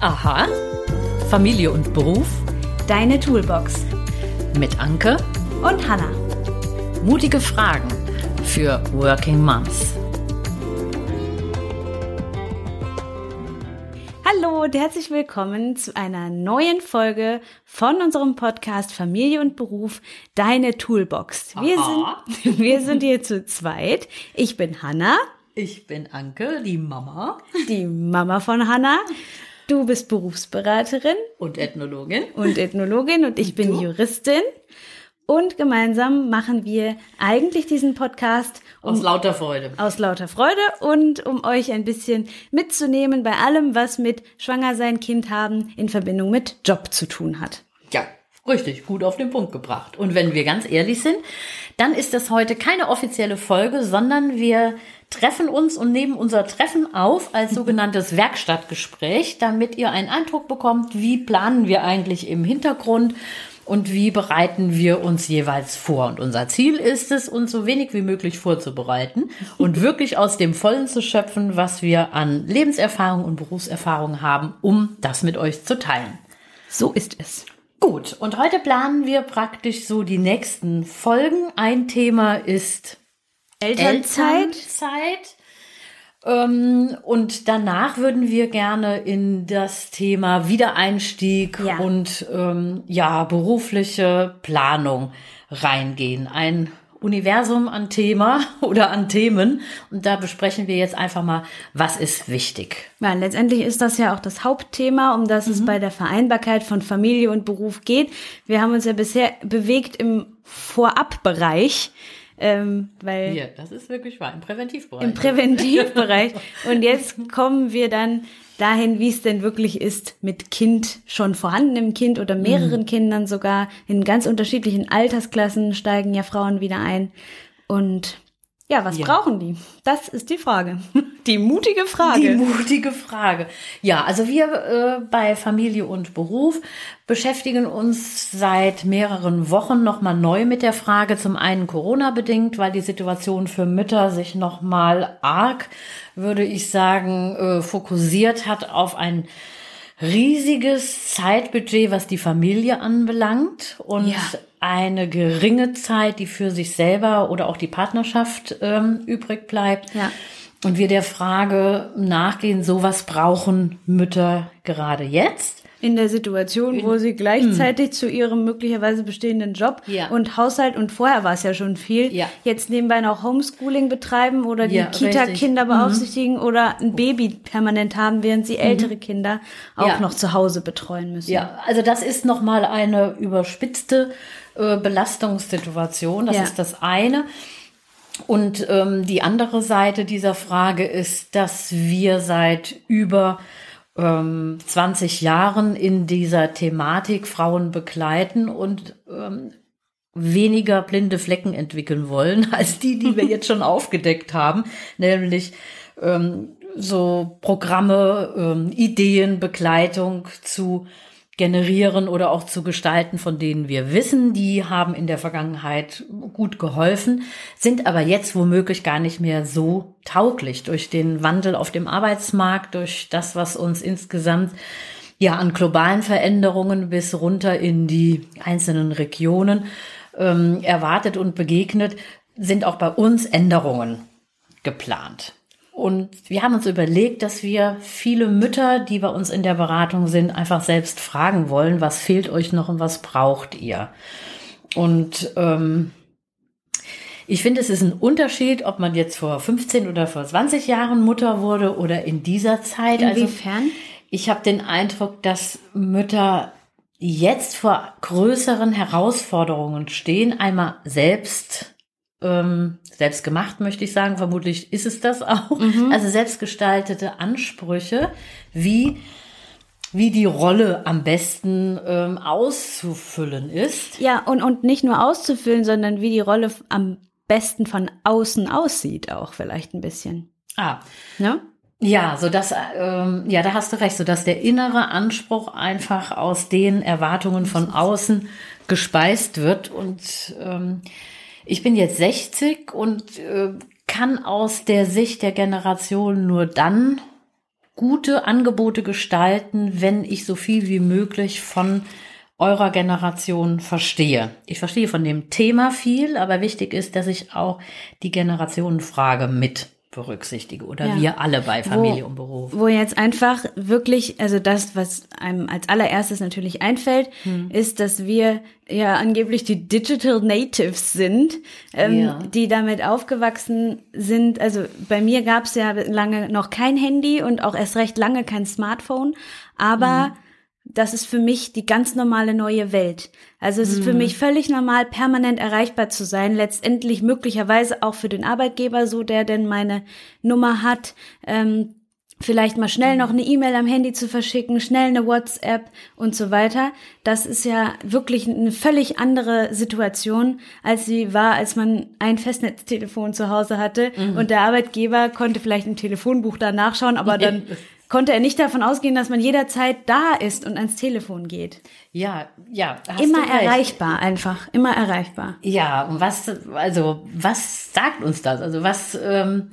Aha. Familie und Beruf Deine Toolbox mit Anke. und Hannah. Mutige Fragen für Working Moms. Hallo und herzlich willkommen zu einer neuen Folge von unserem Podcast Familie und Beruf Deine Toolbox. Wir Aha. sind, wir sind hier zu zweit. Ich bin Hannah, Ich bin Anke, die Mama die Mama von Hannah. Du bist Berufsberaterin und Ethnologin. und Ethnologin und ich bin du? Juristin. Und gemeinsam machen wir eigentlich diesen Podcast, um Aus lauter Freude. aus lauter Freude und um euch ein bisschen mitzunehmen bei allem, was mit Schwangersein, Kind haben in Verbindung mit Job zu tun hat. Richtig, gut auf den Punkt gebracht. Und wenn wir ganz ehrlich sind, dann ist das heute keine offizielle Folge, sondern wir treffen uns und nehmen unser Treffen auf als sogenanntes Werkstattgespräch, damit ihr einen Eindruck bekommt, wie planen wir eigentlich im Hintergrund und wie bereiten wir uns jeweils vor. Und unser Ziel ist es, uns so wenig wie möglich vorzubereiten und wirklich aus dem Vollen zu schöpfen, was wir an Lebenserfahrung und Berufserfahrung haben, um das mit euch zu teilen. So ist es. Gut, und heute planen wir praktisch so die nächsten Folgen. Ein Thema ist Elternzeit. Elternzeit. Ähm, und danach würden wir gerne in das Thema Wiedereinstieg Ja. und ähm, ja berufliche Planung reingehen. Ein Universum an Thema oder an Themen. Und da besprechen wir jetzt einfach mal, was ist wichtig. Ja, letztendlich ist das ja auch das Hauptthema, um das es bei der Vereinbarkeit von Familie und Beruf geht. Wir haben uns ja bisher bewegt im Vorabbereich, ähm, weil Hier, das ist wirklich wahr, im Präventivbereich. im Präventivbereich. Und jetzt kommen wir dann dahin, wie es denn wirklich ist mit Kind, schon vorhandenem Kind oder mehreren Kindern sogar. In ganz unterschiedlichen Altersklassen steigen ja Frauen wieder ein. Und ja, was Ja. brauchen die? Das ist die Frage. Die mutige Frage. Die mutige Frage. Ja, also wir äh, bei Familie und Beruf beschäftigen uns seit mehreren Wochen nochmal neu mit der Frage, zum einen Corona bedingt, weil die Situation für Mütter sich nochmal arg, würde ich sagen, äh, fokussiert hat auf ein riesiges Zeitbudget, was die Familie anbelangt und Ja. eine geringe Zeit, die für sich selber oder auch die Partnerschaft ähm, übrig bleibt. Ja. Und wir der Frage nachgehen, so was brauchen Mütter gerade jetzt? In der Situation, wo sie gleichzeitig zu ihrem möglicherweise bestehenden Job Ja. und Haushalt und vorher war es ja schon viel, Ja. jetzt nebenbei noch Homeschooling betreiben oder die Ja, Kita-Kinder. Mhm. beaufsichtigen oder ein Baby permanent haben, während sie ältere Kinder auch noch zu Hause betreuen müssen. Ja, also das ist nochmal eine überspitzte äh, Belastungssituation. Das ist das eine. Und ähm, die andere Seite dieser Frage ist, dass wir seit über ähm, 20 Jahren in dieser Thematik Frauen begleiten und ähm, weniger blinde Flecken entwickeln wollen als die, die wir jetzt schon aufgedeckt haben, nämlich ähm, so Programme, ähm, Ideen, Begleitung zu generieren oder auch zu gestalten, von denen wir wissen, die haben in der Vergangenheit gut geholfen, sind aber jetzt womöglich gar nicht mehr so tauglich durch den Wandel auf dem Arbeitsmarkt, durch das, was uns insgesamt ja an globalen Veränderungen bis runter in die einzelnen Regionen ähm, erwartet und begegnet, sind auch bei uns Änderungen geplant. Und wir haben uns überlegt, dass wir viele Mütter, die bei uns in der Beratung sind, einfach selbst fragen wollen, was fehlt euch noch und was braucht ihr? Und ähm, ich finde, es ist ein Unterschied, ob man jetzt vor 15 oder vor 20 Jahren Mutter wurde oder in dieser Zeit. Also Inwiefern? ich habe den Eindruck, dass Mütter jetzt vor größeren Herausforderungen stehen. Einmal selbst, ähm, selbst gemacht, möchte ich sagen. Vermutlich ist es das auch. Also selbstgestaltete Ansprüche, wie wie die Rolle am besten ähm, auszufüllen ist. Ja, und, und nicht nur auszufüllen, sondern wie die Rolle am besten von außen aussieht, auch vielleicht ein bisschen. Ah, Ne? Ja, so dass ähm, ja, da hast du recht, so dass der innere Anspruch einfach aus den Erwartungen von außen gespeist wird und ähm, ich bin jetzt 60 und äh, kann aus der Sicht der Generation nur dann gute Angebote gestalten, wenn ich so viel wie möglich von eurer Generation verstehe. Ich verstehe von dem Thema viel, aber wichtig ist, dass ich auch die Generationenfrage mit berücksichtige oder ja. wir alle bei Familie wo, und Beruf. Wo jetzt einfach wirklich, also das, was einem als allererstes natürlich einfällt, hm. ist, dass wir ja angeblich die Digital Natives sind, ähm, ja. die damit aufgewachsen sind. Also bei mir gab es ja lange noch kein Handy und auch erst recht lange kein Smartphone, aber hm das ist für mich die ganz normale neue Welt. Also es ist für mhm. mich völlig normal, permanent erreichbar zu sein. Letztendlich möglicherweise auch für den Arbeitgeber so, der denn meine Nummer hat. Ähm, vielleicht mal schnell noch eine E-Mail am Handy zu verschicken, schnell eine WhatsApp und so weiter. Das ist ja wirklich eine völlig andere Situation, als sie war, als man ein Festnetztelefon zu Hause hatte mhm. und der Arbeitgeber konnte vielleicht im Telefonbuch da nachschauen, aber dann konnte er nicht davon ausgehen, dass man jederzeit da ist und ans Telefon geht. Ja, ja. immer erreichbar, einfach, immer erreichbar. Ja, und was, also, was sagt uns das? Also, was, ähm,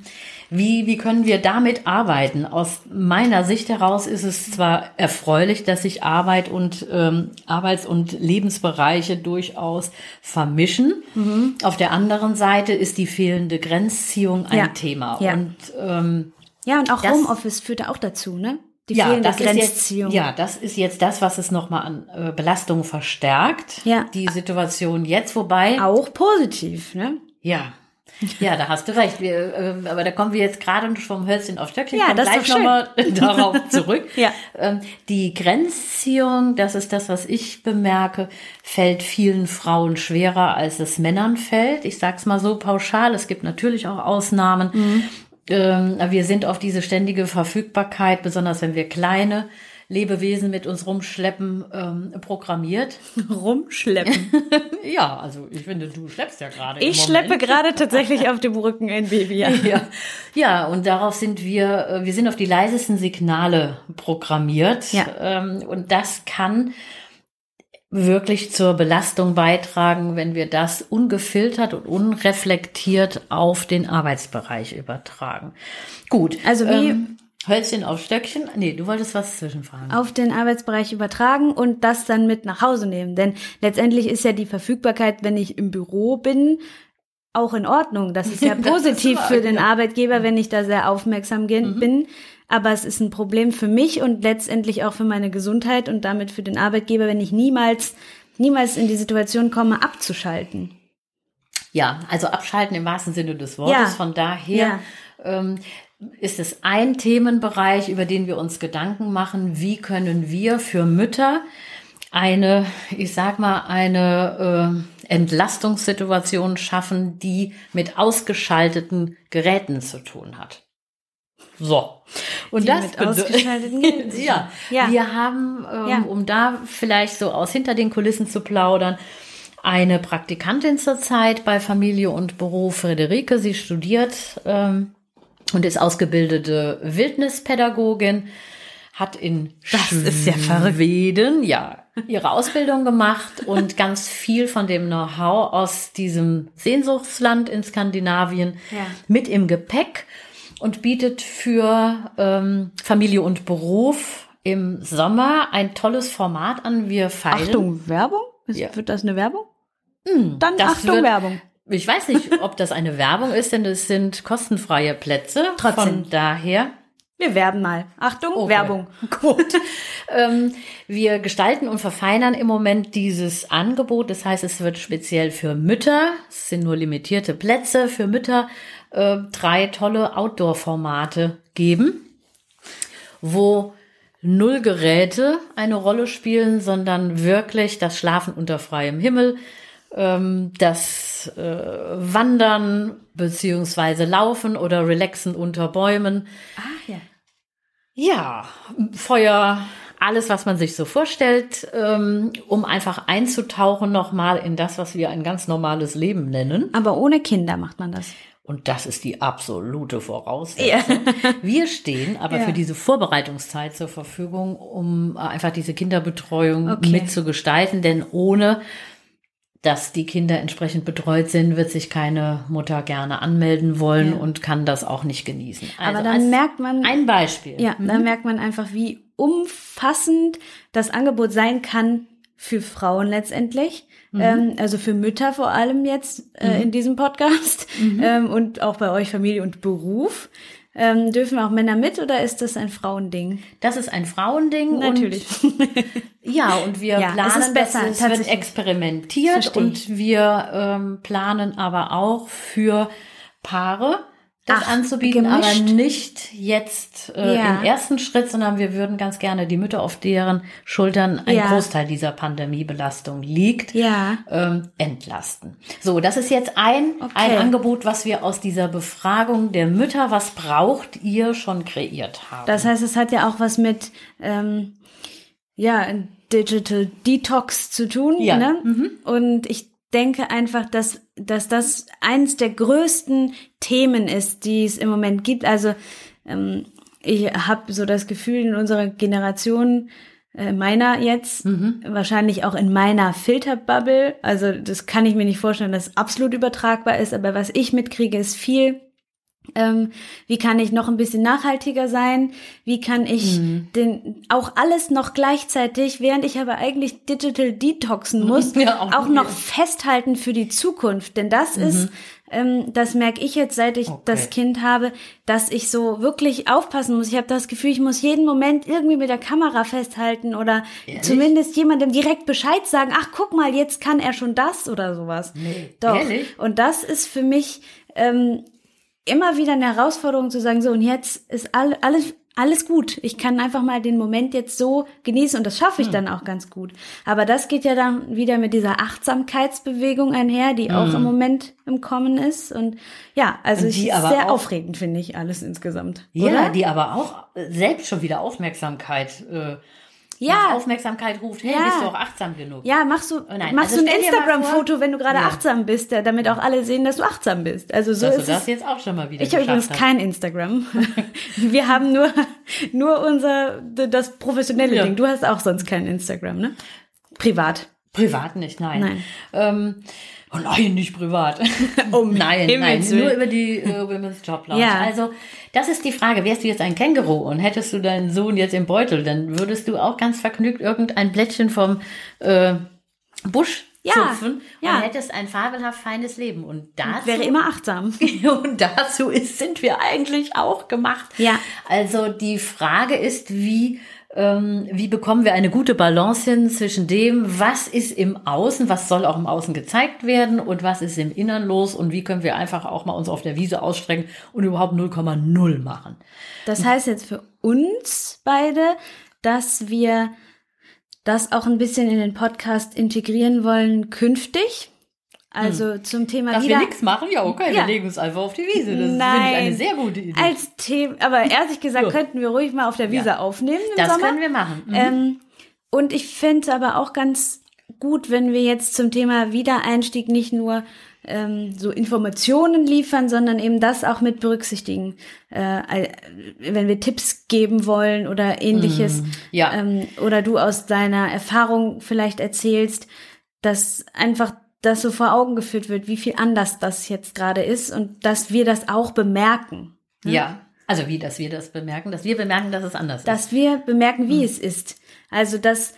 wie, wie können wir damit arbeiten? Aus meiner Sicht heraus ist es zwar erfreulich, dass sich Arbeit und ähm, Arbeits- und Lebensbereiche durchaus vermischen. Mhm. Auf der anderen Seite ist die fehlende Grenzziehung ein ja. Thema. Ja. Und ähm, ja, und auch das, Homeoffice führt da auch dazu, ne? Die ja, fehlende das Grenzziehung. Jetzt, ja, das ist jetzt das, was es nochmal an äh, Belastung verstärkt. Ja. Die Situation jetzt, wobei. Auch positiv, ne? Ja. Ja, da hast du recht. Wir, äh, aber da kommen wir jetzt gerade vom Hölzchen auf Stöckchen. Ja, das gleich nochmal darauf zurück. ja. Ähm, die Grenzziehung, das ist das, was ich bemerke, fällt vielen Frauen schwerer, als es Männern fällt. Ich sag's mal so pauschal. Es gibt natürlich auch Ausnahmen. Mhm. Ähm, wir sind auf diese ständige Verfügbarkeit, besonders wenn wir kleine Lebewesen mit uns rumschleppen, ähm, programmiert. Rumschleppen? ja, also ich finde, du schleppst ja gerade. Ich schleppe gerade tatsächlich auf dem Rücken ein Baby. Ja. ja. ja, und darauf sind wir, äh, wir sind auf die leisesten Signale programmiert. Ja. Ähm, und das kann wirklich zur Belastung beitragen, wenn wir das ungefiltert und unreflektiert auf den Arbeitsbereich übertragen. Gut. Also wie ähm, Hölzchen auf Stöckchen? Nee, du wolltest was zwischenfragen. Auf den Arbeitsbereich übertragen und das dann mit nach Hause nehmen. Denn letztendlich ist ja die Verfügbarkeit, wenn ich im Büro bin, auch in Ordnung. Das ist ja positiv ist für den Arbeitgeber, wenn ich da sehr aufmerksam mhm. Aber es ist ein Problem für mich und letztendlich auch für meine Gesundheit und damit für den Arbeitgeber, wenn ich niemals, niemals in die Situation komme, abzuschalten. Ja, also abschalten im wahrsten Sinne des Wortes. Ja. Von daher ja. ähm, ist es ein Themenbereich, über den wir uns Gedanken machen. Wie können wir für Mütter eine, ich sag mal, eine äh, Entlastungssituation schaffen, die mit ausgeschalteten Geräten zu tun hat? So. Und Die das ausgeschalteten ja. ja, wir haben, ähm, ja. um da vielleicht so aus hinter den Kulissen zu plaudern, eine Praktikantin zurzeit bei Familie und Beruf, Friederike. Sie studiert ähm, und ist ausgebildete Wildnispädagogin, hat in das ist ja ja ihre Ausbildung gemacht und ganz viel von dem Know-how aus diesem Sehnsuchtsland in Skandinavien mit im Gepäck und bietet für ähm, Familie und Beruf im Sommer ein tolles Format an. Wir feiern. Achtung, Werbung? Ist, ja. Wird das eine Werbung? Hm, Dann Achtung, wird, Werbung. Ich weiß nicht, ob das eine Werbung ist, denn es sind kostenfreie Plätze. Trotzdem. Von daher. Wir werben mal. Achtung, okay. Werbung. Gut. ähm, wir gestalten und verfeinern im Moment dieses Angebot. Das heißt, es wird speziell für Mütter, es sind nur limitierte Plätze für Mütter, äh, drei tolle Outdoor-Formate geben, wo null Geräte eine Rolle spielen, sondern wirklich das Schlafen unter freiem Himmel, ähm, das äh, Wandern beziehungsweise Laufen oder Relaxen unter Bäumen. Ah ja. Ja, Feuer, alles, was man sich so vorstellt, ähm, um einfach einzutauchen nochmal in das, was wir ein ganz normales Leben nennen. Aber ohne Kinder macht man das. Und das ist die absolute Voraussetzung. Ja. Wir stehen aber ja. für diese Vorbereitungszeit zur Verfügung, um einfach diese Kinderbetreuung okay. mitzugestalten, denn ohne dass die Kinder entsprechend betreut sind, wird sich keine Mutter gerne anmelden wollen Ja. und kann das auch nicht genießen. Also Aber dann merkt man, ein Beispiel. ja, dann merkt man einfach, wie umfassend das Angebot sein kann für Frauen letztendlich. Ähm, also für Mütter vor allem jetzt äh, in diesem Podcast ähm, und auch bei euch Familie und Beruf. Ähm, dürfen auch Männer mit oder ist das ein Frauending? Das ist ein Frauending. Natürlich. Und, ja, und wir Ja, es planen, ist besser, es wird experimentiert und wir ähm, planen aber auch für Paare das Ach, anzubieten, gemischt? aber nicht jetzt äh, Ja. im ersten Schritt, sondern wir würden ganz gerne die Mütter, auf deren Schultern ein Ja. Großteil dieser Pandemiebelastung liegt, Ja. ähm, entlasten. So, das ist jetzt ein, Okay. ein Angebot, was wir aus dieser Befragung der Mütter, was braucht ihr, schon kreiert haben. Das heißt, es hat ja auch was mit ähm, ja Digital Detox zu tun. Ja. Ne? Und ich denke einfach, dass dass das eines der größten Themen ist, die es im Moment gibt. Also ähm, ich habe so das Gefühl in unserer Generation äh, meiner jetzt, wahrscheinlich auch in meiner Filterbubble, also das kann ich mir nicht vorstellen, dass es absolut übertragbar ist, aber was ich mitkriege, ist viel ähm, wie kann ich noch ein bisschen nachhaltiger sein? Wie kann ich Mhm. den auch alles noch gleichzeitig, während ich aber eigentlich digital detoxen muss, Ja, auch auch, noch festhalten für die Zukunft? Denn das ist, ähm, das merke ich jetzt, seit ich Mhm. Okay. das Kind habe, dass ich so wirklich aufpassen muss. Ich habe das Gefühl, ich muss jeden Moment irgendwie mit der Kamera festhalten oder Ehrlich? zumindest jemandem direkt Bescheid sagen. Ach, guck mal, jetzt kann er schon das oder sowas. Nee, Doch. ehrlich? Und das ist für mich ähm, immer wieder eine Herausforderung zu sagen, so und jetzt ist all, alles alles gut. Ich kann einfach mal den Moment jetzt so genießen und das schaffe Hm. ich dann auch ganz gut. Aber das geht ja dann wieder mit dieser Achtsamkeitsbewegung einher, die auch im Moment im Kommen ist und ja, also Hm. Die ist aber sehr auch- aufregend finde ich alles insgesamt. Ja, oder? die aber auch selbst schon wieder Aufmerksamkeit, äh, Ja. Aufmerksamkeit ruft. Hey, Ja. bist du auch achtsam genug? Ja, machst du, nein, machst also du ein Instagram-Foto, wenn du gerade Ja. achtsam bist, damit auch alle sehen, dass du achtsam bist. Also so Dass du ist das es. jetzt auch schon mal wieder Ich habe übrigens hast. kein Instagram. Wir haben nur, nur unser, das professionelle Ja. Ding. Du hast auch sonst kein Instagram, ne? Privat. Privat nicht, nein. Nein. Ähm, oh nein, nicht privat. Um nein, nein, Himmels nur Willen. über die äh, Women's Job Lounge. Ja. Also, das ist die Frage. Wärst du jetzt ein Känguru und hättest du deinen Sohn jetzt im Beutel, dann würdest du auch ganz vergnügt irgendein Blättchen vom äh, Busch Ja, zupfen ja. und hättest ein fabelhaft feines Leben. Und dazu Wäre immer achtsam. Und dazu ist, sind wir eigentlich auch gemacht. Ja. Also die Frage ist, wie, wie bekommen wir eine gute Balance hin zwischen dem, was ist im Außen, was soll auch im Außen gezeigt werden und was ist im Innern los und wie können wir einfach auch mal uns auf der Wiese ausstrecken und überhaupt 0,0 machen. Das heißt jetzt für uns beide, dass wir das auch ein bisschen in den Podcast integrieren wollen künftig. Also zum Thema Dass wieder wir nichts machen? Ja, okay, Ja. wir legen uns einfach auf die Wiese. Das finde ich Nein. eine sehr gute Idee. als Thema, aber ehrlich gesagt könnten wir ruhig mal auf der Wiese Ja. aufnehmen im das Sommer. können wir machen. Mhm. Ähm, und ich fände es aber auch ganz gut, wenn wir jetzt zum Thema Wiedereinstieg nicht nur ähm, so Informationen liefern, sondern eben das auch mit berücksichtigen. Äh, wenn wir Tipps geben wollen oder ähnliches. ja. Ähm, oder du aus deiner Erfahrung vielleicht erzählst, dass einfach das so vor Augen geführt wird, wie viel anders das jetzt gerade ist und dass wir das auch bemerken. ja. Also wie, dass wir das bemerken, dass wir bemerken, dass es anders ist. dass wir bemerken, wie es ist. Also, dass,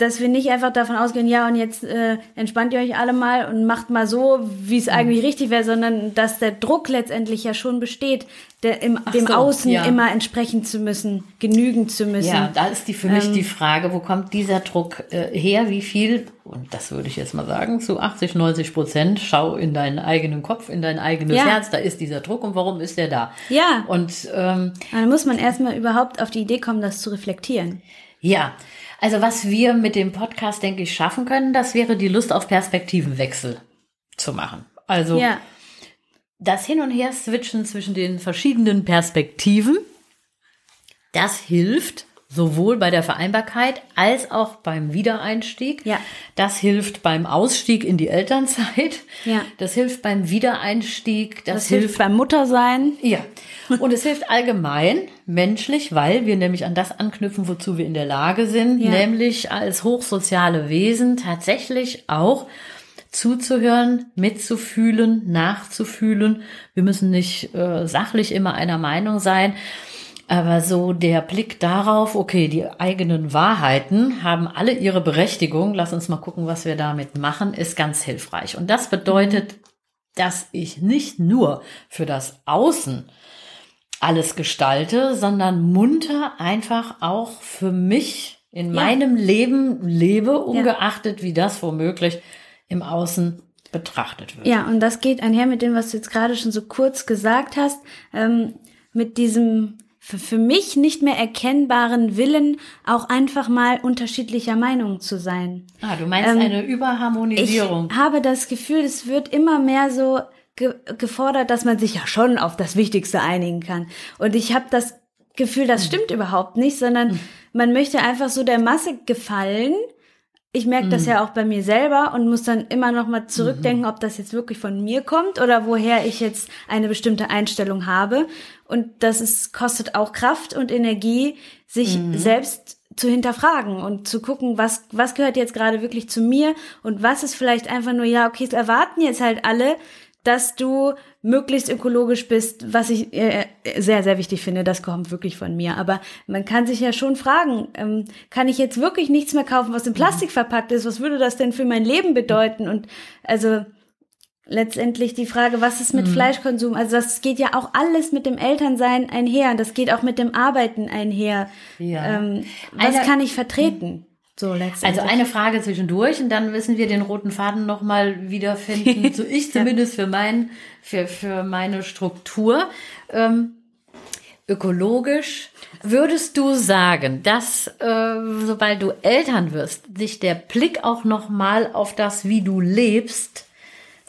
dass wir nicht einfach davon ausgehen, ja, und jetzt äh, entspannt ihr euch alle mal und macht mal so, wie es eigentlich richtig wäre, sondern dass der Druck letztendlich ja schon besteht, der im, dem so, Außen ja. immer entsprechen zu müssen, genügen zu müssen. Ja, da ist die für Ähm. mich die Frage, wo kommt dieser Druck äh, her? Wie viel? Und das würde ich jetzt mal sagen, zu 80, 90 Prozent. Schau in deinen eigenen Kopf, in dein eigenes Ja. Herz. Da ist dieser Druck und warum ist der da? Ja. Und ähm, Dann muss man erstmal überhaupt auf die Idee kommen, das zu reflektieren. ja, also was wir mit dem Podcast, denke ich, schaffen können, das wäre die Lust auf Perspektivenwechsel zu machen. Also Ja. das Hin und Her switchen zwischen den verschiedenen Perspektiven, das hilft sowohl bei der Vereinbarkeit als auch beim Wiedereinstieg. Ja. Das hilft beim Ausstieg in die Elternzeit. Ja. Das hilft beim Wiedereinstieg. Das, Das hilft beim Muttersein. ja. Und es hilft allgemein menschlich, weil wir nämlich an das anknüpfen, wozu wir in der Lage sind, Ja. nämlich als hochsoziale Wesen tatsächlich auch zuzuhören, mitzufühlen, nachzufühlen. Wir müssen nicht äh, sachlich immer einer Meinung sein, aber so der Blick darauf, okay, die eigenen Wahrheiten haben alle ihre Berechtigung. Lass uns mal gucken, was wir damit machen, ist ganz hilfreich. Und das bedeutet, dass ich nicht nur für das Außen alles gestalte, sondern munter einfach auch für mich in Ja. meinem Leben lebe, ungeachtet wie das womöglich im Außen betrachtet wird. Ja, und das geht einher mit dem, was du jetzt gerade schon so kurz gesagt hast, ähm, mit diesem für, für mich nicht mehr erkennbaren Willen, auch einfach mal unterschiedlicher Meinung zu sein. Ah, du meinst Ähm, eine Ich Überharmonisierung. habe das Gefühl, es wird immer mehr so ge gefordert, dass man sich ja schon auf das Wichtigste einigen kann. Und ich habe das Gefühl, das stimmt überhaupt nicht, sondern man möchte einfach so der Masse gefallen. Ich merke das ja auch bei mir selber und muss dann immer noch mal zurückdenken, ob das jetzt wirklich von mir kommt oder woher ich jetzt eine bestimmte Einstellung habe. Und das ist, kostet auch Kraft und Energie, sich selbst zu hinterfragen und zu gucken, was, was gehört jetzt gerade wirklich zu mir und was ist vielleicht einfach nur, ja, okay, es erwarten jetzt halt alle, dass du möglichst ökologisch bist, was ich äh, sehr, sehr wichtig finde, das kommt wirklich von mir. Aber man kann sich ja schon fragen, ähm, kann ich jetzt wirklich nichts mehr kaufen, was in Plastik verpackt ist? Was würde das denn für mein Leben bedeuten? Und also letztendlich die Frage, was ist mit Fleischkonsum? Also das geht ja auch alles mit dem Elternsein einher. Das geht auch mit dem Arbeiten einher. Ja. Ähm, was Eine- kann ich vertreten? So. Also eine Frage zwischendurch und dann müssen wir den roten Faden nochmal wiederfinden. So ich zumindest für mein, für, für meine Struktur. Ähm, ökologisch. Würdest du sagen, dass äh, sobald du Eltern wirst, sich der Blick auch nochmal auf das, wie du lebst,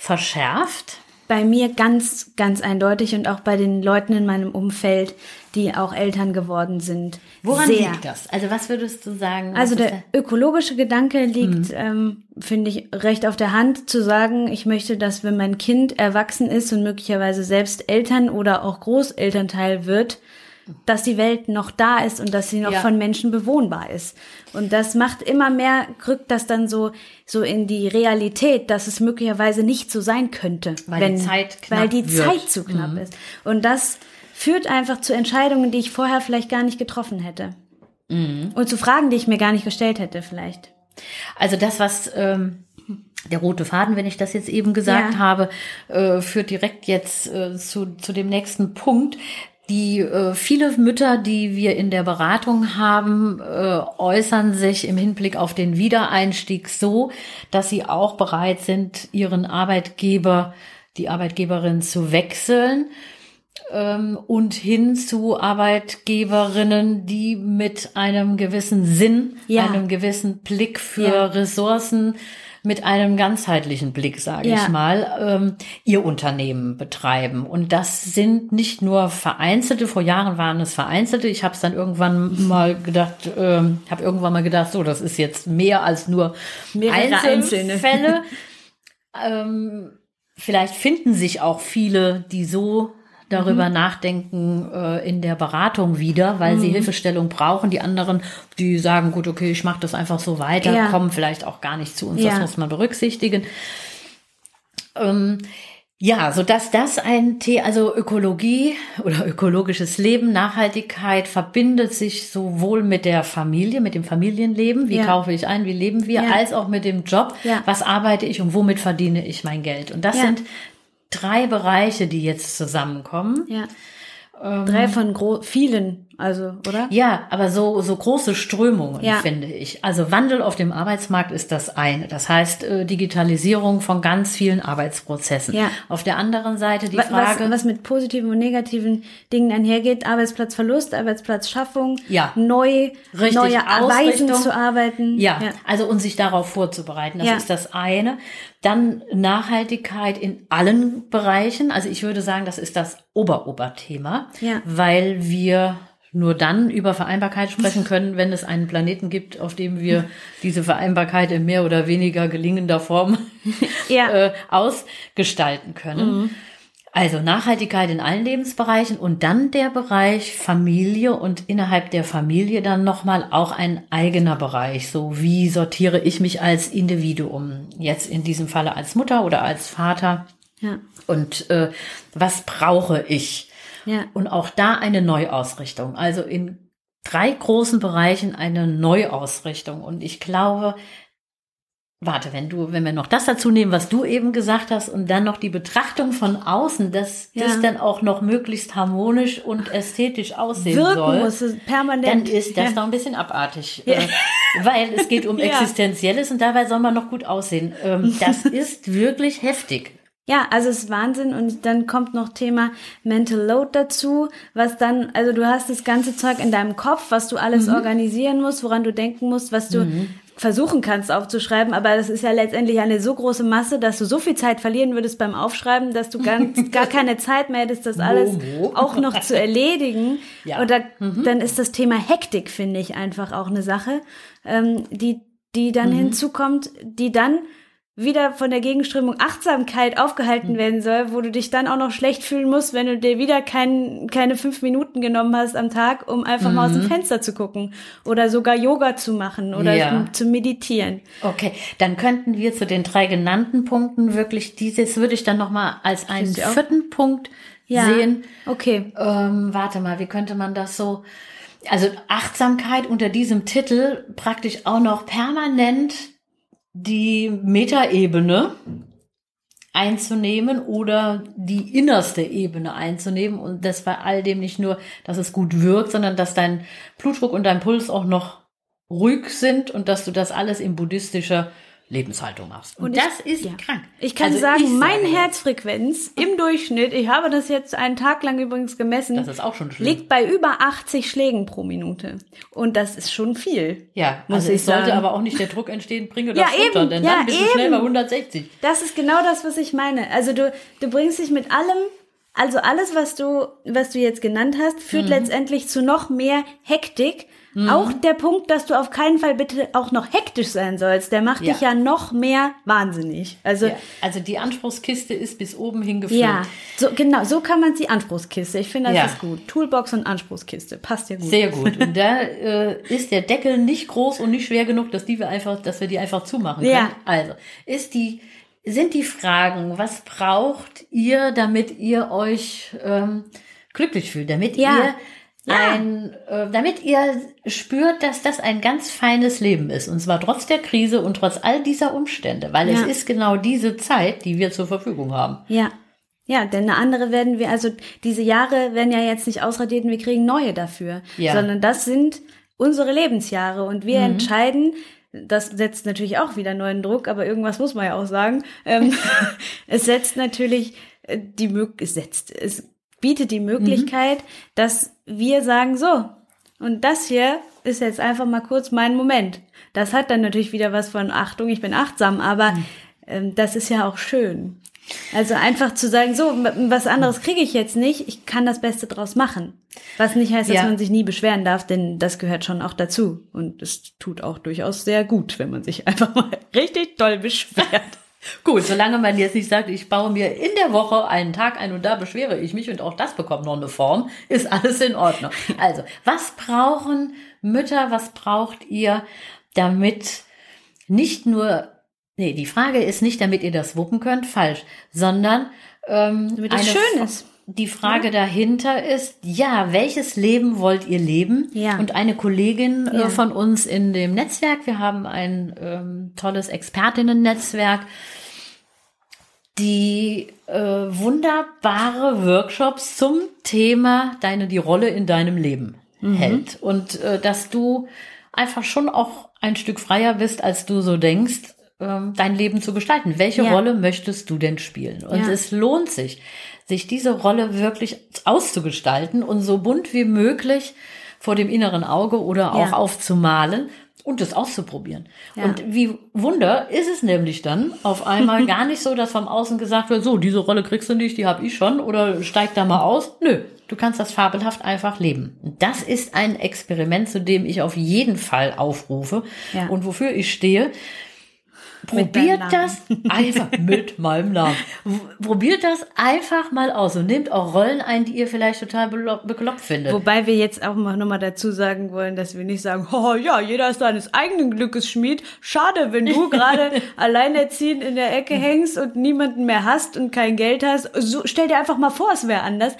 verschärft? bei mir ganz, ganz eindeutig und auch bei den Leuten in meinem Umfeld, die auch Eltern geworden sind. Woran sehr. liegt das? Also was würdest du sagen? Also der ökologische Gedanke liegt, Mhm. ähm, finde ich, recht auf der Hand zu sagen, ich möchte, dass wenn mein Kind erwachsen ist und möglicherweise selbst Eltern oder auch Großelternteil wird, dass die Welt noch da ist und dass sie noch Ja. von Menschen bewohnbar ist. Und das macht immer mehr, rückt das dann so, so in die Realität, dass es möglicherweise nicht so sein könnte. Weil die Zeit knapp Weil die wird. Mhm. Zeit zu knapp ist. Und das führt einfach zu Entscheidungen, die ich vorher vielleicht gar nicht getroffen hätte. Mhm. Und zu Fragen, die ich mir gar nicht gestellt hätte, vielleicht. Also das, was ähm, der rote Faden, wenn ich das jetzt eben gesagt Ja. habe, äh, führt direkt jetzt äh, zu, zu dem nächsten Punkt. Die äh, viele Mütter, die wir in der Beratung haben, äh, äußern sich im Hinblick auf den Wiedereinstieg so, dass sie auch bereit sind, ihren Arbeitgeber, die Arbeitgeberin zu wechseln ähm, und hin zu Arbeitgeberinnen, die mit einem gewissen Sinn, Ja. einem gewissen Blick für Ja. Ressourcen, mit einem ganzheitlichen Blick, sage Ja. ich mal, ähm, ihr Unternehmen betreiben. Und das sind nicht nur vereinzelte, vor Jahren waren es vereinzelte. Ich habe es dann irgendwann mal gedacht, ähm, habe irgendwann mal gedacht, so, das ist jetzt mehr als nur Mehrere einzelne. Einzelfälle. ähm, vielleicht finden sich auch viele, die so darüber Mhm. nachdenken äh, in der Beratung wieder, weil sie Hilfestellung brauchen. Die anderen, die sagen, gut, okay, ich mache das einfach so weiter, Ja. kommen vielleicht auch gar nicht zu uns. Ja. Das muss man berücksichtigen. Ähm, ja, so dass das ein Thema, also Ökologie oder ökologisches Leben, Nachhaltigkeit verbindet sich sowohl mit der Familie, mit dem Familienleben, wie Ja. kaufe ich ein, wie leben wir, Ja. als auch mit dem Job, Ja. was arbeite ich und womit verdiene ich mein Geld. Und das sind drei Bereiche, die jetzt zusammenkommen. Ja. Drei von vielen, also, oder? Ja, aber so, so große Strömungen, Ja. finde ich. Also Wandel auf dem Arbeitsmarkt ist das eine. Das heißt, äh, Digitalisierung von ganz vielen Arbeitsprozessen. Ja. Auf der anderen Seite die Wa- Frage. Was, was mit positiven und negativen Dingen einhergeht, Arbeitsplatzverlust, Arbeitsplatzschaffung, Ja. neu, Richtig, neue Weisen zu arbeiten. Ja, also und sich darauf vorzubereiten, das Ja. ist das eine. Dann Nachhaltigkeit in allen Bereichen. Also ich würde sagen, das ist das Oberoberthema, Ja. weil wir nur dann über Vereinbarkeit sprechen können, wenn es einen Planeten gibt, auf dem wir diese Vereinbarkeit in mehr oder weniger gelingender Form ja. äh, ausgestalten können. Mhm. Also Nachhaltigkeit in allen Lebensbereichen und dann der Bereich Familie und innerhalb der Familie dann nochmal auch ein eigener Bereich. So wie sortiere ich mich als Individuum? Jetzt in diesem Falle als Mutter oder als Vater. Ja. Und äh, was brauche ich? Ja. Und auch da eine Neuausrichtung. Also in drei großen Bereichen eine Neuausrichtung. Und ich glaube, warte, wenn du, wenn wir noch das dazu nehmen, was du eben gesagt hast, und dann noch die Betrachtung von außen, dass ja. das dann auch noch möglichst harmonisch und ästhetisch aussehen Wirken soll, muss es permanent. dann ist das ja. noch ein bisschen abartig. Ja. Äh, weil es geht um Existenzielles und dabei soll man noch gut aussehen. Ähm, das ist wirklich heftig. Ja, also es ist Wahnsinn und dann kommt noch Thema Mental Load dazu, was dann, also du hast das ganze Zeug in deinem Kopf, was du alles mhm. organisieren musst, woran du denken musst, was du mhm. versuchen kannst aufzuschreiben, aber das ist ja letztendlich eine so große Masse, dass du so viel Zeit verlieren würdest beim Aufschreiben, dass du ganz, gar keine Zeit mehr hättest, das alles auch noch zu erledigen. Ja. Und da, mhm. dann ist das Thema Hektik, finde ich, einfach auch eine Sache, ähm, die, die dann mhm. hinzukommt, die dann wieder von der Gegenströmung Achtsamkeit aufgehalten hm. werden soll, wo du dich dann auch noch schlecht fühlen musst, wenn du dir wieder kein, keine fünf Minuten genommen hast am Tag, um einfach mhm. mal aus dem mhm. Fenster zu gucken oder sogar Yoga zu machen oder ja. zu meditieren. Okay, dann könnten wir zu den drei genannten Punkten wirklich dieses würde ich dann noch mal als einen vierten Punkt ja. sehen. Okay. Ähm, warte mal, wie könnte man das so? Also Achtsamkeit unter diesem Titel praktisch auch noch permanent die Metaebene einzunehmen oder die innerste Ebene einzunehmen. Und das bei all dem nicht nur, dass es gut wirkt, sondern dass dein Blutdruck und dein Puls auch noch ruhig sind und dass du das alles in buddhistischer Lebenshaltung machst. Und, und das ich, ist ja. krank. Ich kann also sagen, ich meine Herzfrequenz im Durchschnitt, ich habe das jetzt einen Tag lang übrigens gemessen, das ist auch schon schlimm. liegt bei über 80 Schlägen pro Minute. Und das ist schon viel. Ja, muss also ich es sagen. sollte aber auch nicht der Druck entstehen, bringe das ja, runter, eben, denn ja, dann bist eben. du schnell bei 160. Das ist genau das, was ich meine. Also du, du bringst dich mit allem also alles, was du, was du jetzt genannt hast, führt mhm. letztendlich zu noch mehr Hektik, Mhm. Auch der Punkt, dass du auf keinen Fall bitte auch noch hektisch sein sollst, der macht ja. dich ja noch mehr wahnsinnig. Also, ja. also die Anspruchskiste ist bis oben hingefüllt. Ja, so, genau, so kann man sie Anspruchskiste. Ich finde, das ja. ist gut. Toolbox und Anspruchskiste. Passt ja gut. Sehr gut. Und da äh, ist der Deckel nicht groß und nicht schwer genug, dass die wir einfach, dass wir die einfach zumachen können. Ja. Also, ist die, sind die Fragen, was braucht ihr, damit ihr euch ähm, glücklich fühlt, damit ja. ihr ja. Ein, äh, damit ihr spürt, dass das ein ganz feines Leben ist. Und zwar trotz der Krise und trotz all dieser Umstände, weil ja. es ist genau diese Zeit, die wir zur Verfügung haben. Ja. Ja, denn eine andere werden wir, also diese Jahre werden ja jetzt nicht ausradiert und wir kriegen neue dafür, ja. sondern das sind unsere Lebensjahre und wir mhm. entscheiden, das setzt natürlich auch wieder neuen Druck, aber irgendwas muss man ja auch sagen. Ähm, es setzt natürlich äh, die Möglichkeit, es setzt, es bietet die Möglichkeit, mhm. dass wir sagen, so, und das hier ist jetzt einfach mal kurz mein Moment. Das hat dann natürlich wieder was von Achtung, ich bin achtsam, aber mhm. ähm, das ist ja auch schön. Also einfach zu sagen, so, was anderes kriege ich jetzt nicht, ich kann das Beste draus machen. Was nicht heißt, dass ja. man sich nie beschweren darf, denn das gehört schon auch dazu. Und es tut auch durchaus sehr gut, wenn man sich einfach mal richtig doll beschwert. Gut, solange man jetzt nicht sagt, ich baue mir in der Woche einen Tag ein und da beschwere ich mich und auch das bekommt noch eine Form, ist alles in Ordnung. Also, was brauchen Mütter, was braucht ihr, damit nicht nur, nee, die Frage ist nicht, damit ihr das wuppen könnt, falsch, sondern ähm, damit es schön ist. Die Frage ja. dahinter ist, ja, welches Leben wollt ihr leben? Ja. Und eine Kollegin äh, ja. von uns in dem Netzwerk, wir haben ein ähm, tolles Expertinnen-Netzwerk, die äh, wunderbare Workshops zum Thema deine die Rolle in deinem Leben mhm. hält und äh, dass du einfach schon auch ein Stück freier bist, als du so denkst, ähm, dein Leben zu gestalten. Welche ja. Rolle möchtest du denn spielen? Und ja. es lohnt sich, sich diese Rolle wirklich auszugestalten und so bunt wie möglich vor dem inneren Auge oder auch ja. aufzumalen, und das auszuprobieren. Ja. Und wie Wunder ist es nämlich dann auf einmal gar nicht so, dass vom Außen gesagt wird, so, diese Rolle kriegst du nicht, die habe ich schon oder steig da mal aus. Nö, du kannst das fabelhaft einfach leben. Das ist ein Experiment, zu dem ich auf jeden Fall aufrufe Ja. und wofür ich stehe. Probiert das einfach mit meinem Namen. Probiert das einfach mal aus und nehmt auch Rollen ein, die ihr vielleicht total bekloppt findet. Wobei wir jetzt auch mal nochmal dazu sagen wollen, dass wir nicht sagen, oh ja, jeder ist seines eigenen Glückes Schmied. Schade, wenn du gerade alleinerziehend in der Ecke hängst und niemanden mehr hast und kein Geld hast. So, stell dir einfach mal vor, es wäre anders.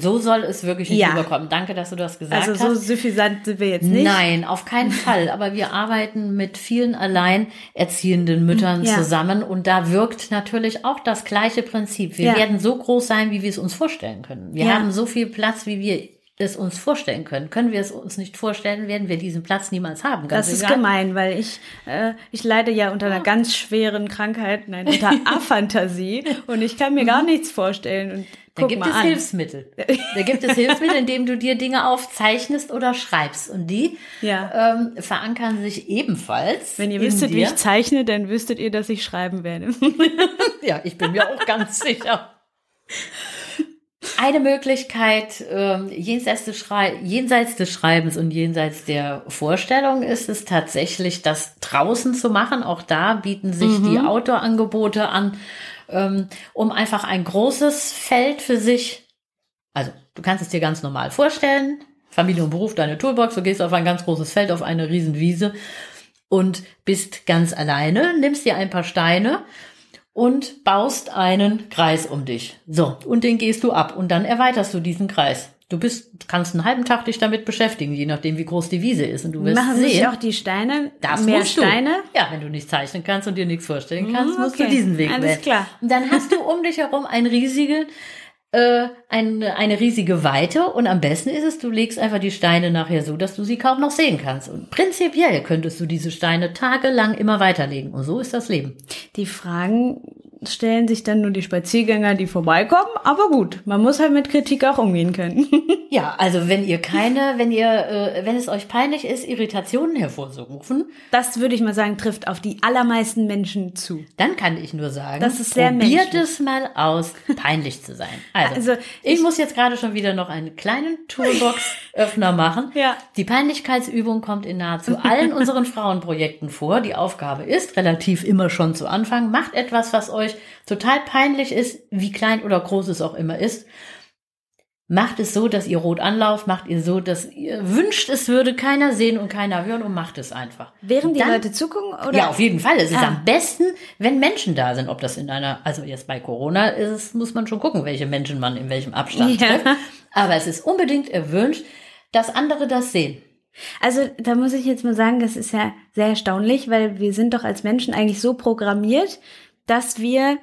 So soll es wirklich nicht Ja. rüberkommen. Danke, dass du das gesagt Also hast. so suffisant sind wir jetzt nicht. Nein, auf keinen Fall. Aber wir arbeiten mit vielen alleinerziehenden Müttern Ja. zusammen und da wirkt natürlich auch das gleiche Prinzip. Wir Ja. werden so groß sein, wie wir es uns vorstellen können. Wir haben so viel Platz, wie wir es uns vorstellen können. Können wir es uns nicht vorstellen, werden wir diesen Platz niemals haben. Das ist egal. gemein, weil ich, äh, ich leide ja unter einer ganz schweren Krankheit, nein, unter Aphantasie und ich kann mir gar nichts vorstellen. Und Da gibt es an. Hilfsmittel. Da gibt es Hilfsmittel, indem du dir Dinge aufzeichnest oder schreibst. Und die Ja. ähm, verankern sich ebenfalls. Wenn ihr wüsstet, wie dir. ich zeichne, dann wüsstet ihr, dass ich schreiben werde. Ja, ich bin mir auch ganz sicher. Eine Möglichkeit ähm, jenseits, des jenseits des Schreibens und jenseits der Vorstellung ist es tatsächlich, das draußen zu machen. Auch da bieten sich die Outdoor-Angebote an, ähm, um einfach ein großes Feld für sich. Also du kannst es dir ganz normal vorstellen. Familie und Beruf, deine Toolbox, du gehst auf ein ganz großes Feld, auf eine Riesenwiese und bist ganz alleine, nimmst dir ein paar Steine und baust einen Kreis um dich. So, und den gehst du ab und dann erweiterst du diesen Kreis. Du bist, kannst einen halben Tag dich damit beschäftigen, je nachdem, wie groß die Wiese ist. Und du wirst Machen sehen, sich auch die Steine, das mehr musst Steine? Du. Ja, wenn du nicht zeichnen kannst und dir nichts vorstellen kannst, Mhm, musst du okay. diesen Weg Alles wählen. klar. Und dann hast du um dich herum ein riesige, äh, eine, eine riesige Weite und am besten ist es, du legst einfach die Steine nachher so, dass du sie kaum noch sehen kannst. Und prinzipiell könntest du diese Steine tagelang immer weiterlegen. Und so ist das Leben. Die Fragen stellen sich dann nur die Spaziergänger, die vorbeikommen. Aber gut, man muss halt mit Kritik auch umgehen können. Ja, also wenn ihr keine, wenn ihr, äh, wenn es euch peinlich ist, Irritationen hervorzurufen, Das würde ich mal sagen, trifft auf die allermeisten Menschen zu. dann kann ich nur sagen, Das ist sehr probiert menschlich. es mal aus, peinlich zu sein. Also, Also, ich, ich- muss jetzt gerade schon wieder noch einen kleinen Toolbox-Öffner machen. Ja. Die Peinlichkeitsübung kommt in nahezu allen unseren Frauenprojekten vor. Die Aufgabe ist, relativ immer schon zu Anfang, macht etwas, was euch total peinlich ist, wie klein oder groß es auch immer ist. Macht es so, dass ihr rot anlauft, macht ihr so, dass ihr wünscht, es würde keiner sehen und keiner hören und macht es einfach. Während die Dann- Leute zugucken oder? ja, auf jeden Fall. Es ist Ah. am besten, wenn Menschen da sind. Ob das in einer, also jetzt bei Corona ist, muss man schon gucken, welche Menschen man in welchem Abstand Ja. trifft. Aber es ist unbedingt erwünscht, dass andere das sehen. Also da muss ich jetzt mal sagen, das ist ja sehr erstaunlich, weil wir sind doch als Menschen eigentlich so programmiert, dass wir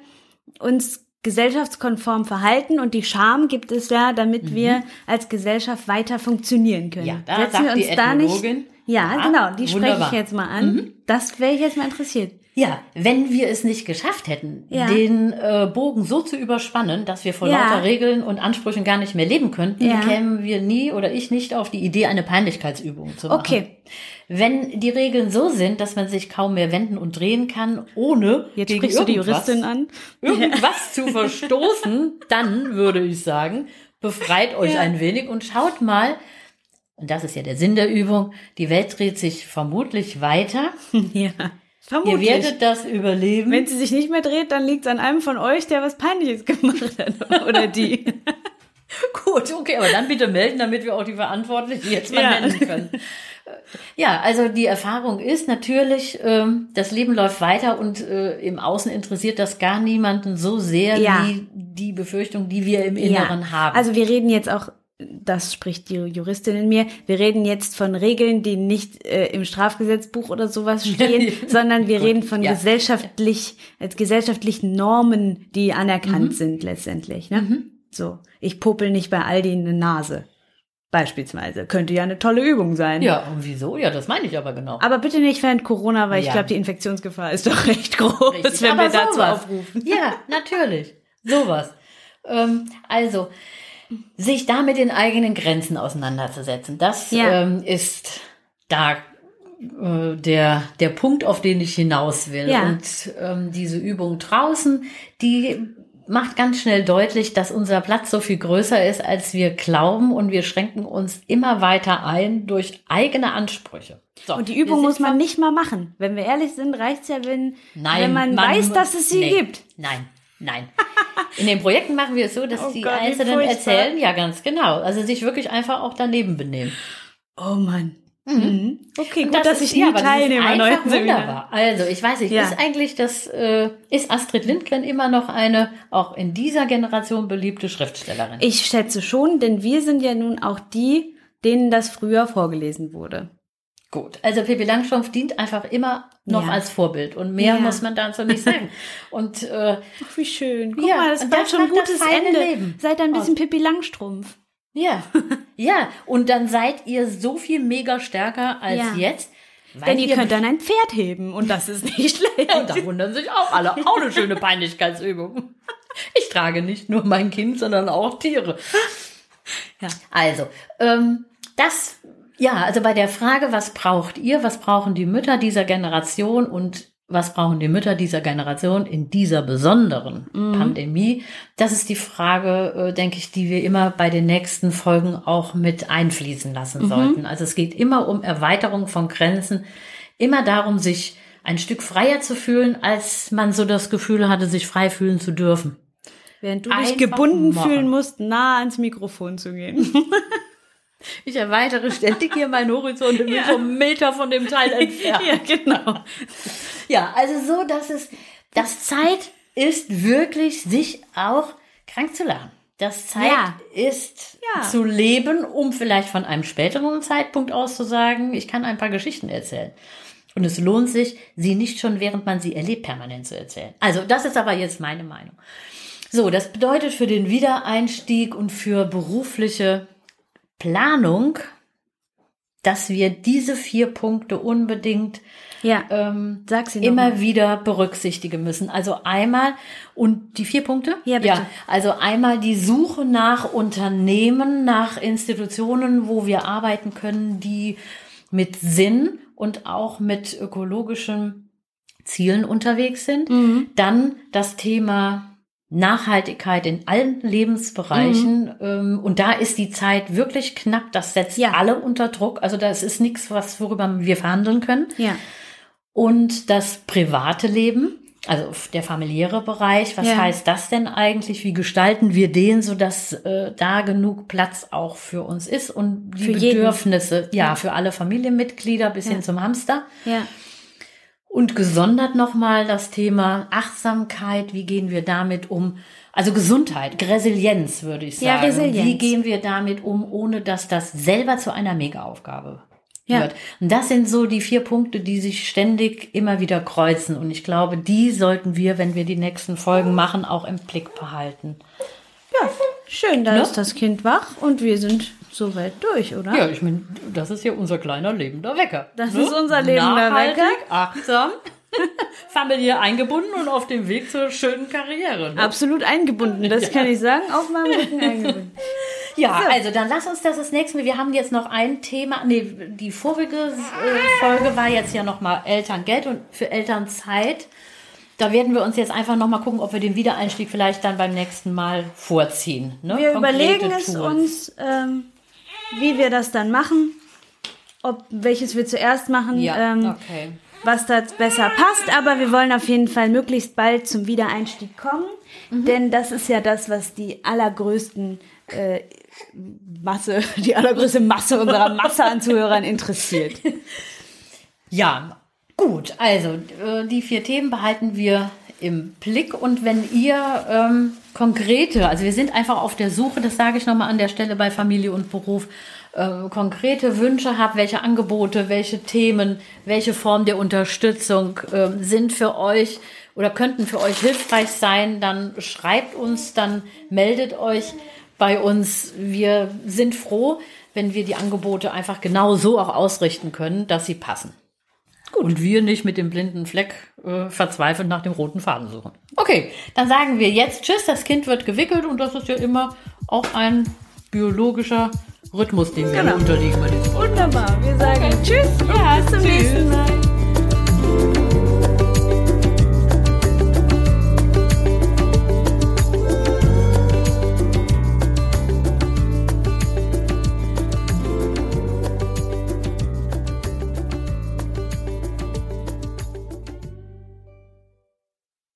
uns gesellschaftskonform verhalten und die Scham gibt es ja, damit wir als Gesellschaft weiter funktionieren können. Mhm. Ja, da Setzen sagt wir uns die da nicht. Ja, ja, genau, die spreche wunderbar. Mhm. ich jetzt mal an. Das wäre ich jetzt mal interessiert. Ja, wenn wir es nicht geschafft hätten, Ja. den äh, Bogen so zu überspannen, dass wir vor Ja. lauter Regeln und Ansprüchen gar nicht mehr leben könnten, Ja. kämen wir nie oder ich nicht auf die Idee, eine Peinlichkeitsübung zu machen. Okay. Wenn die Regeln so sind, dass man sich kaum mehr wenden und drehen kann, ohne Jetzt gegen sprichst du die irgendwas- Juristin an. irgendwas zu verstoßen, dann würde ich sagen, befreit euch ein wenig und schaut mal, und das ist ja der Sinn der Übung, die Welt dreht sich vermutlich weiter. ja. Ihr Vermutlich. werdet das überleben. Wenn sie sich nicht mehr dreht, dann liegt es an einem von euch, der was Peinliches gemacht hat. Oder die. Gut, okay, aber dann bitte melden, damit wir auch die Verantwortlichen jetzt mal Ja. nennen können. Ja, also die Erfahrung ist natürlich, ähm, das Leben läuft weiter und äh, im Außen interessiert das gar niemanden so sehr Ja. wie die Befürchtung, die wir im Inneren haben. Also wir reden jetzt auch, das spricht die Juristin in mir, wir reden jetzt von Regeln, die nicht äh, im Strafgesetzbuch oder sowas stehen, sondern wir Gut, reden von ja. gesellschaftlich, als gesellschaftlichen Normen, die anerkannt Mhm. sind letztendlich. Ne? So, ich popel nicht bei Aldi eine Nase. Beispielsweise. Könnte ja eine tolle Übung sein. ja, und wieso? Ja, das meine ich aber genau. Aber bitte nicht während Corona, weil ich Ja. glaube, die Infektionsgefahr ist doch recht groß, Richtig, wenn wir dazu sowas. aufrufen. Ja, natürlich. Sowas. Ähm, also, sich da mit den eigenen Grenzen auseinanderzusetzen, das Ja. ähm, ist, da äh, der, der Punkt, auf den ich hinaus will. Ja. Und ähm, diese Übung draußen, die macht ganz schnell deutlich, dass unser Platz so viel größer ist, als wir glauben und wir schränken uns immer weiter ein durch eigene Ansprüche. So, Und die Übung muss man nicht mal machen. Wenn wir ehrlich sind, reicht's ja, wenn, Nein, wenn man, weiß, mu- dass es sie nee, gibt. Nein, nein. In den Projekten machen wir es so, dass Oh die Gott, Einzelnen erzählen, ja ganz genau, also sich wirklich einfach auch daneben benehmen. Oh Mann. Mhm. Okay, Und gut, dass ist- ich nie das ist teilnehme an neuen Seminaren. wunderbar. Also, ich weiß nicht, Ja. ist eigentlich das, äh, ist Astrid Lindgren immer noch eine, auch in dieser Generation beliebte Schriftstellerin? Ich schätze schon, denn wir sind ja nun auch die, denen das früher vorgelesen wurde. Gut. Also, Pippi Langstrumpf dient einfach immer noch Ja. als Vorbild und mehr Ja. muss man dazu nicht sagen. Und, äh, Ach, wie schön. Guck Ja, mal, das war schon ein gutes Ende. Leben Seid ein bisschen aus. Pippi Langstrumpf. ja, ja. Und dann seid ihr so viel mega stärker als Ja. jetzt. Denn ihr könnt dann ein Pferd heben und das ist nicht schlecht. Und da wundern sich auch alle. Auch eine schöne Peinlichkeitsübung. Ich trage nicht nur mein Kind, sondern auch Tiere. Ja. Also, ähm, das, ja, also bei der Frage, was braucht ihr, was brauchen die Mütter dieser Generation und was brauchen die Mütter dieser Generation in dieser besonderen Pandemie? Das ist die Frage, äh, denke ich, die wir immer bei den nächsten Folgen auch mit einfließen lassen sollten. Also es geht immer um Erweiterung von Grenzen, immer darum, sich ein Stück freier zu fühlen, als man so das Gefühl hatte, sich frei fühlen zu dürfen. Während du dich Einfach gebunden machen. fühlen musst, nah ans Mikrofon zu gehen. Ich erweitere ständig hier meinen Horizont und bin so einen Meter von dem Teil entfernt. ja, genau. Ja, also so, dass es, das Zeit ist wirklich, sich auch krank zu lachen. Das Zeit Ja. ist Ja. zu leben, um vielleicht von einem späteren Zeitpunkt aus zu sagen, ich kann ein paar Geschichten erzählen. Und es lohnt sich, sie nicht schon während man sie erlebt permanent zu erzählen. Also das ist aber jetzt meine Meinung. So, das bedeutet für den Wiedereinstieg und für berufliche Planung, dass wir diese vier Punkte unbedingt Ja, ähm, immer mal. wieder berücksichtigen müssen. Also einmal und die vier Punkte? Ja, bitte. also einmal die Suche nach Unternehmen, nach Institutionen, wo wir arbeiten können, die mit Sinn und auch mit ökologischen Zielen unterwegs sind. Mhm. Dann das Thema Nachhaltigkeit in allen Lebensbereichen. Ähm, und da ist die Zeit wirklich knapp. Das setzt Mhm. Ja. alle unter Druck. Also das ist nichts, was worüber wir verhandeln können Ja. und das private Leben, also der familiäre Bereich. Was Ja. heißt das denn eigentlich? Wie gestalten wir den, so dass äh, da genug Platz auch für uns ist und die Für. Bedürfnisse, ja, für alle Familienmitglieder bis Ja. hin zum Hamster. Ja. Und gesondert nochmal das Thema Achtsamkeit. Wie gehen wir damit um? Also Gesundheit, Resilienz würde ich sagen. Ja, Resilienz. Wie gehen wir damit um, ohne dass das selber zu einer Mega-Aufgabe Ja. wird? Und das sind so die vier Punkte, die sich ständig immer wieder kreuzen. Und ich glaube, die sollten wir, wenn wir die nächsten Folgen machen, auch im Blick behalten. Ja, schön, da Ne? ist das Kind wach und wir sind soweit durch, oder? Ja, ich meine, das ist ja unser kleiner lebender Wecker. Das ist unser lebender Nachhaltig, Wecker. achtsam, familiär eingebunden und auf dem Weg zur schönen Karriere. Ne? Absolut eingebunden, das kann ich sagen, auf meinem Rücken eingebunden. Ja, So. also dann lass uns das das nächste Mal. Wir haben jetzt noch ein Thema. Nee, die vorige äh, Folge war jetzt ja nochmal Elterngeld und für Elternzeit. Da werden wir uns jetzt einfach nochmal gucken, ob wir den Wiedereinstieg vielleicht dann beim nächsten Mal vorziehen. Ne? Wir Konkrete überlegen es Tools. uns, ähm, wie wir das dann machen, ob welches wir zuerst machen, Ja, ähm, okay. was da besser passt. Aber wir wollen auf jeden Fall möglichst bald zum Wiedereinstieg kommen, denn das ist ja das, was die allergrößten äh, Masse, die allergrößte Masse unserer Masse an Zuhörern interessiert. Ja, gut. Also äh, die vier Themen behalten wir im Blick und wenn ihr ähm, konkrete, also wir sind einfach auf der Suche, das sage ich nochmal an der Stelle bei Familie und Beruf, äh, konkrete Wünsche habt, welche Angebote, welche Themen, welche Form der Unterstützung äh, sind für euch oder könnten für euch hilfreich sein, dann schreibt uns, dann meldet euch bei uns. Wir sind froh, wenn wir die Angebote einfach genau so auch ausrichten können, dass sie passen. Und wir nicht mit dem blinden Fleck äh, verzweifelt nach dem roten Faden suchen. Okay, dann sagen wir jetzt Tschüss, das Kind wird gewickelt und das ist ja immer auch ein biologischer Rhythmus, dem wir Genau. unterliegen bei diesem. Wunderbar. Wir sagen Tschüss. Ja, bis zum tschüss. nächsten Mal.